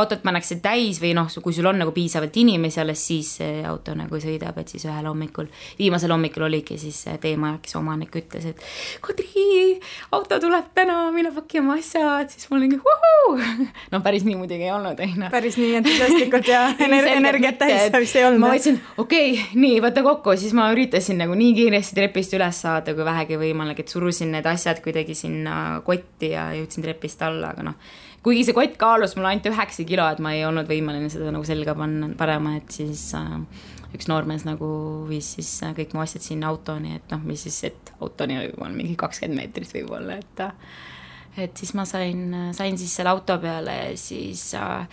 autot pannakse täis või noh, kui sul on nagu piisavalt inimesi, alles siis see auto nagu sõidab, et siis ühel hommikul, viimasel hommikul oligi siis teemajakese omanik ütles, et Kadri, auto tuleb täna, mine paki oma asjad, siis ma olingi vuhuu. no päris nii muidugi ei olnud, on ju. päris nii entusiastlikult ja energiat täis vist ei olnud. ma mõtlesin, okei okay,, nii, võta kokku, siis ma ma üritasin nagu nii kiiresti trepist üles saada, kui vähegi võimalik, et surusin need asjad kuidagi sinna kotti ja jõudsin trepist alla, aga noh, kuigi see kott kaalus mul ainult üheksa kilo, et ma ei olnud võimeline seda nagu selga panna, panema, et siis äh, üks noormees nagu viis siis äh, kõik mu asjad sinna autoni, et noh, mis siis, et autoni võib-olla mingi kakskümmend meetrit võib-olla, et äh, et siis ma sain, sain siis selle auto peale ja siis äh,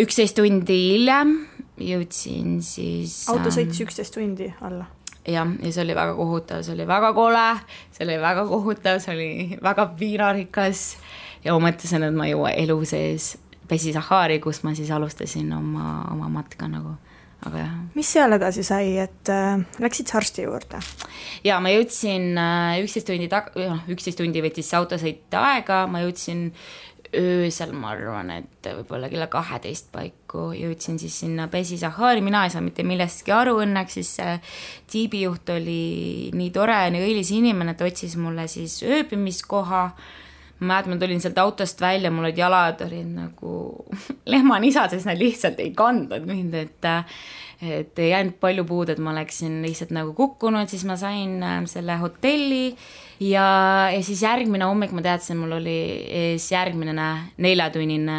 üksteist tundi hiljem jõudsin siis. auto sõitis üksteist tundi alla? jah, ja see oli väga kohutav, see oli väga kole, see oli väga kohutav, see oli väga piinarikas ja ma mõtlesin, et ma ei jõua elu sees Pesi Sahari, kus ma siis alustasin oma, oma matka nagu aga jah. mis seal edasi sai, et äh, läksid arsti juurde? ja ma jõudsin äh, üksteist tundi tag-, noh, üksteist tundi võttis see autosõit aega, ma jõudsin öösel, ma arvan, et võib-olla kella kaheteist paiku jõudsin siis sinna Pesi Sahari, mina ei saa mitte millestki aru, õnneks siis see tiibijuht oli nii tore ja nii õilis inimene, et otsis mulle siis ööbimiskoha. ma mäletan, ma tulin sealt autost välja, mul olid jalad olid nagu lehmanisad, sest nad lihtsalt ei kandnud mind, et et ei jäänud palju puud, et ma oleksin lihtsalt nagu kukkunud, siis ma sain äh, selle hotelli ja, ja siis järgmine hommik ma teadsin, mul oli ees järgmine neljatunnine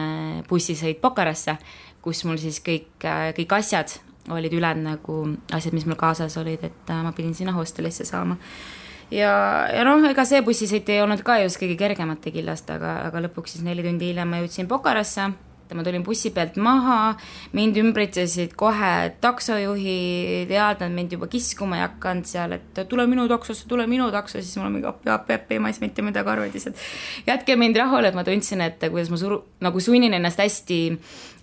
bussisõit Pokarasse, kus mul siis kõik, kõik asjad olid ülejäänud nagu asjad, mis mul kaasas olid, et äh, ma pidin sinna hostelisse saama. ja, ja noh, ega see bussisõit ei olnud ka just kõige kergemate killast, aga, aga lõpuks siis neli tundi hiljem ma jõudsin Pokarasse et ma tulin bussi pealt maha, mind ümbritsesid kohe taksojuhid, head nad mind juba kiskuma ei hakanud seal, et tule minu taksosse, tule minu taksosse, siis mul on mingi appi, appi, appi, ma ei saa mitte midagi aru, et lihtsalt jätke mind rahule, et ma tundsin, et kuidas ma suru-, nagu sunnin ennast hästi,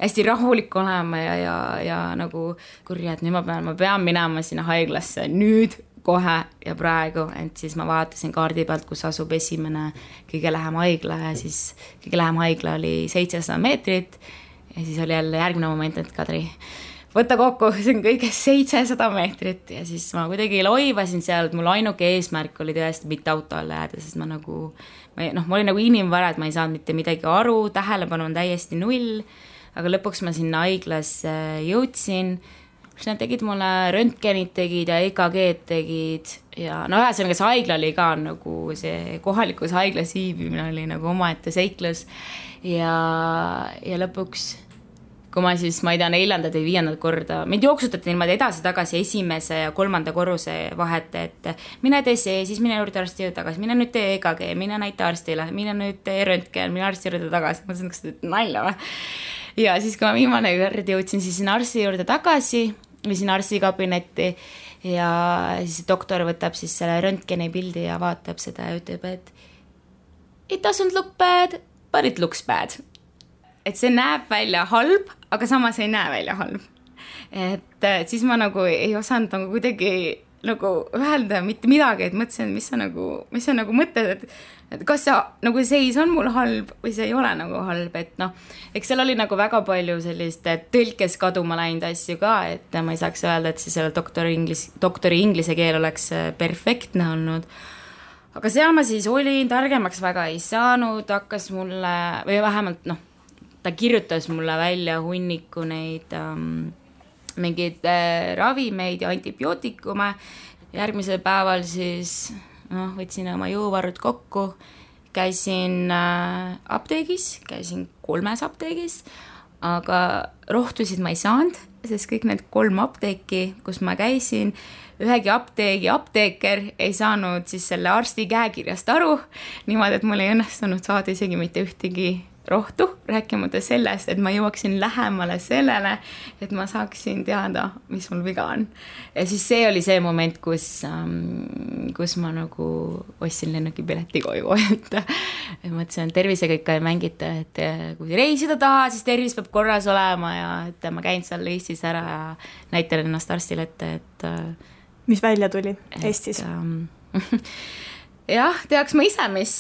hästi rahulik olema ja, ja, ja nagu kurja, et nüüd ma pean, ma pean minema sinna haiglasse nüüd kohe ja praegu, et siis ma vaatasin kaardi pealt, kus asub esimene kõige lähem haigla ja siis kõige lähem haigla oli seitsesada meetrit. ja siis oli jälle järgmine moment, et Kadri, võta kokku, see on kõigest seitsesada meetrit ja siis ma kuidagi loivasin seal, et mul ainuke eesmärk oli tõesti mitte auto alla jääda, sest ma nagu, ma noh, ma olin nagu inimvara, et ma ei saanud mitte midagi aru, tähelepanu on täiesti null. aga lõpuks ma sinna haiglasse jõudsin siis nad tegid mulle röntgenid tegid ja EKG-d tegid ja no ühesõnaga see haigla oli ka nagu see kohalikus haiglas viibimine oli nagu omaette seiklus. ja, ja lõpuks, kui ma siis, ma ei tea, neljandat või viiendat korda, mind jooksutati niimoodi edasi-tagasi esimese ja kolmanda korruse vahet, et mine tee see, siis mine juurde arsti juurde tagasi, mine nüüd tee EKG, mine näita arstile, mine nüüd tee röntgen, mine arsti juurde tagasi, ma mõtlesin, kas te teete nalja või? Ja siis, kui ma viimane kord jõudsin siis sinna arsti juurde tagasi viisin arstikabinetti ja siis doktor võtab siis selle röntgeni pildi ja vaatab seda ja ütleb, et it doesn't look bad, but it looks bad. et see näeb välja halb, aga samas ei näe välja halb. et siis ma nagu ei osanud nagu kuidagi nagu öelda mitte midagi, et mõtlesin, mis sa nagu, mis sa nagu mõtled, et et kas see nagu seis on mul halb või see ei ole nagu halb, et noh, eks seal oli nagu väga palju sellist tõlkes kaduma läinud asju ka, et ma ei saaks öelda, et siis selle doktori inglis, doktori inglise keel oleks äh, perfektne olnud. aga seal ma siis olin, targemaks väga ei saanud, hakkas mulle või vähemalt noh, ta kirjutas mulle välja hunniku neid ähm, mingeid äh, ravimeid ja antibiootikume. järgmisel päeval siis noh, võtsin oma jõuvarud kokku, käisin äh, apteegis, käisin kolmes apteegis, aga rohtusid ma ei saanud, sest kõik need kolm apteeki, kus ma käisin, ühegi apteegi apteeker ei saanud siis selle arsti käekirjast aru, niimoodi, et mul ei õnnestunud saada isegi mitte ühtegi rohtu, rääkimata sellest, et ma jõuaksin lähemale sellele, et ma saaksin teada, mis mul viga on. ja siis see oli see moment, kus ähm,, kus ma nagu ostsin lennukipileti koju, et, et mõtlesin, et tervisega ikka ei mängita, et kui reisida tahad, siis tervis peab korras olema ja et ma käin seal Eestis ära ja näitan ennast arstile ette, et. mis välja tuli Eestis? Ähm, jah, teaks ma ise, mis,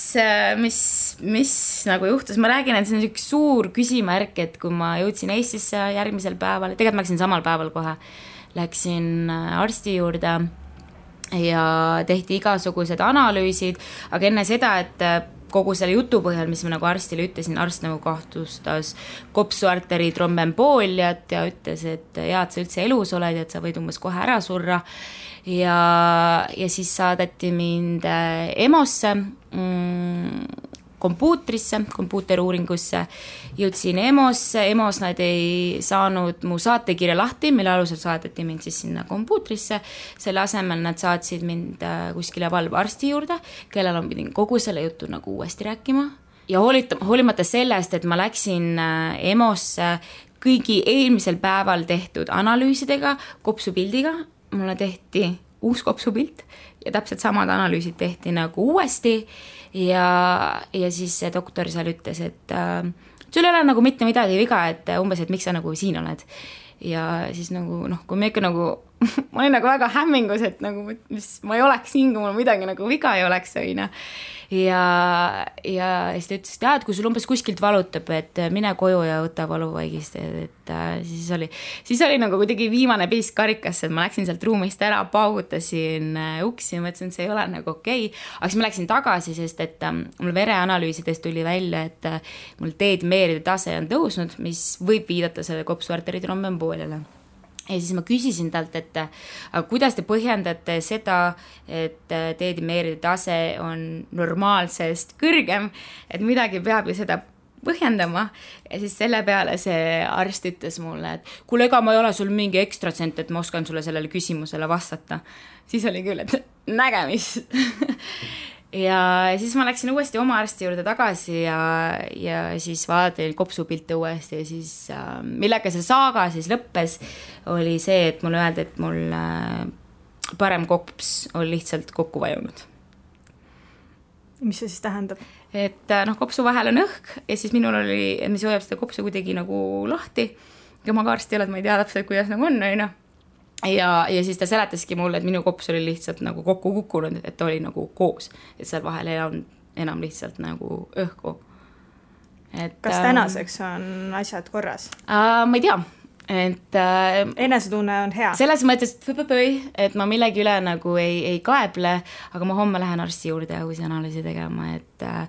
mis, mis nagu juhtus, ma räägin, et see on üks suur küsimärk, et kui ma jõudsin Eestisse järgmisel päeval, tegelikult ma läksin samal päeval kohe, läksin äh, arsti juurde ja tehti igasugused analüüsid, aga enne seda, et äh, kogu selle jutu põhjal, mis ma nagu arstile ütlesin, arst nagu kahtlustas kopsuarteri trombembooliat ja ütles, et hea, et sa üldse elus oled ja et sa võid umbes kohe ära surra ja, ja siis saadeti mind äh, EMO-sse mm, kompuutrisse, kompuuteruuringusse, jõudsin EMO-sse, EMO-s nad ei saanud mu saatekirja lahti, mille alusel saadeti mind siis sinna kompuutrisse, selle asemel nad saatsid mind äh, kuskile valvearsti juurde, kellel ma pidin kogu selle jutu nagu uuesti rääkima. Ja hoolita-, hoolimata sellest, et ma läksin äh, EMO-sse kõigi eelmisel päeval tehtud analüüsidega, kopsupildiga, mulle tehti uus kopsupilt ja täpselt samad analüüsid tehti nagu uuesti ja, ja siis see doktor seal ütles, et äh, sul ei ole nagu mitte midagi viga, et umbes, et miks sa nagu siin oled. ja siis nagu noh, kui me ikka nagu ma olin nagu väga hämmingus, et nagu mis, ma ei oleks siin, kui mul midagi nagu viga ei oleks, on ju ja, ja siis ta ütles, et jaa, et kui sul umbes kuskilt valutab, et mine koju ja võta valuvaigisteid, et äh, siis oli, siis oli nagu kuidagi viimane piisk karikasse, et ma läksin sealt ruumist ära, paugutasin äh, uksi ja mõtlesin, et see ei ole nagu okei. Okay.. aga siis ma läksin tagasi, sest et äh, mul vereanalüüsidest tuli välja, et mul D-dimeeride tase on tõusnud, mis võib viidata sellele kopsuarteritromboembooliale ja siis ma küsisin talt, et aga kuidas te põhjendate seda, et D-dimeeride tase on normaalsest kõrgem, et midagi peab ju seda põhjendama ja siis selle peale see arst ütles mulle, et kuule, ega ma ei ole sul mingi ekstratsent, et ma oskan sulle sellele küsimusele vastata. siis oli küll, et nägemist ja siis ma läksin uuesti oma arsti juurde tagasi ja, ja siis vaadati kopsupilte uuesti ja siis äh, millega see saaga siis lõppes, oli see, et mulle öeldi, et mul äh, parem kops on lihtsalt kokku vajunud. mis see siis tähendab? et äh, noh, kopsu vahel on õhk ja siis minul oli, mis hoiab seda kopsu kuidagi nagu lahti. ja ma ka arst ei ole, et ma ei tea täpselt, kuidas nagu on, on ju ja, ja siis ta seletaski mulle, et minu kops oli lihtsalt nagu kokku kukkunud, et ta oli nagu koos, et seal vahel ei olnud enam lihtsalt nagu õhku. et. kas ähm, tänaseks on asjad korras äh,? ma ei tea, et äh,. enesetunne on hea? selles mõttes, et, et ma millegi üle nagu ei, ei kaeble, aga ma homme lähen arsti juurde uusi analüüse tegema, et äh,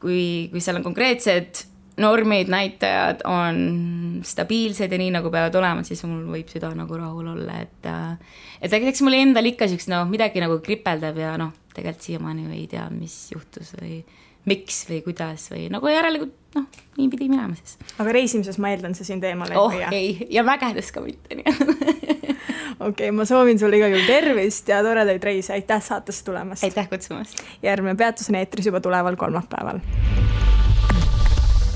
kui, kui seal on konkreetsed normid, näitajad on stabiilsed ja nii, nagu peavad olema, siis mul võib süda nagu rahul olla, et äh, et eks mul endal ikka siukest noh, midagi nagu kripeldab ja noh, tegelikult siiamaani ju ei tea, mis juhtus või miks või kuidas või nagu järelikult noh, nii pidi minema siis. aga reisimises ma eeldan, see sind eemale ei oh, hoia? ei, ja mägedes ka mitte, nii okei okay,, ma soovin sulle igal juhul tervist ja toredaid reise, aitäh saatesse tulemast! aitäh kutsumast! järgmine peatus on eetris juba tuleval kolmapäeval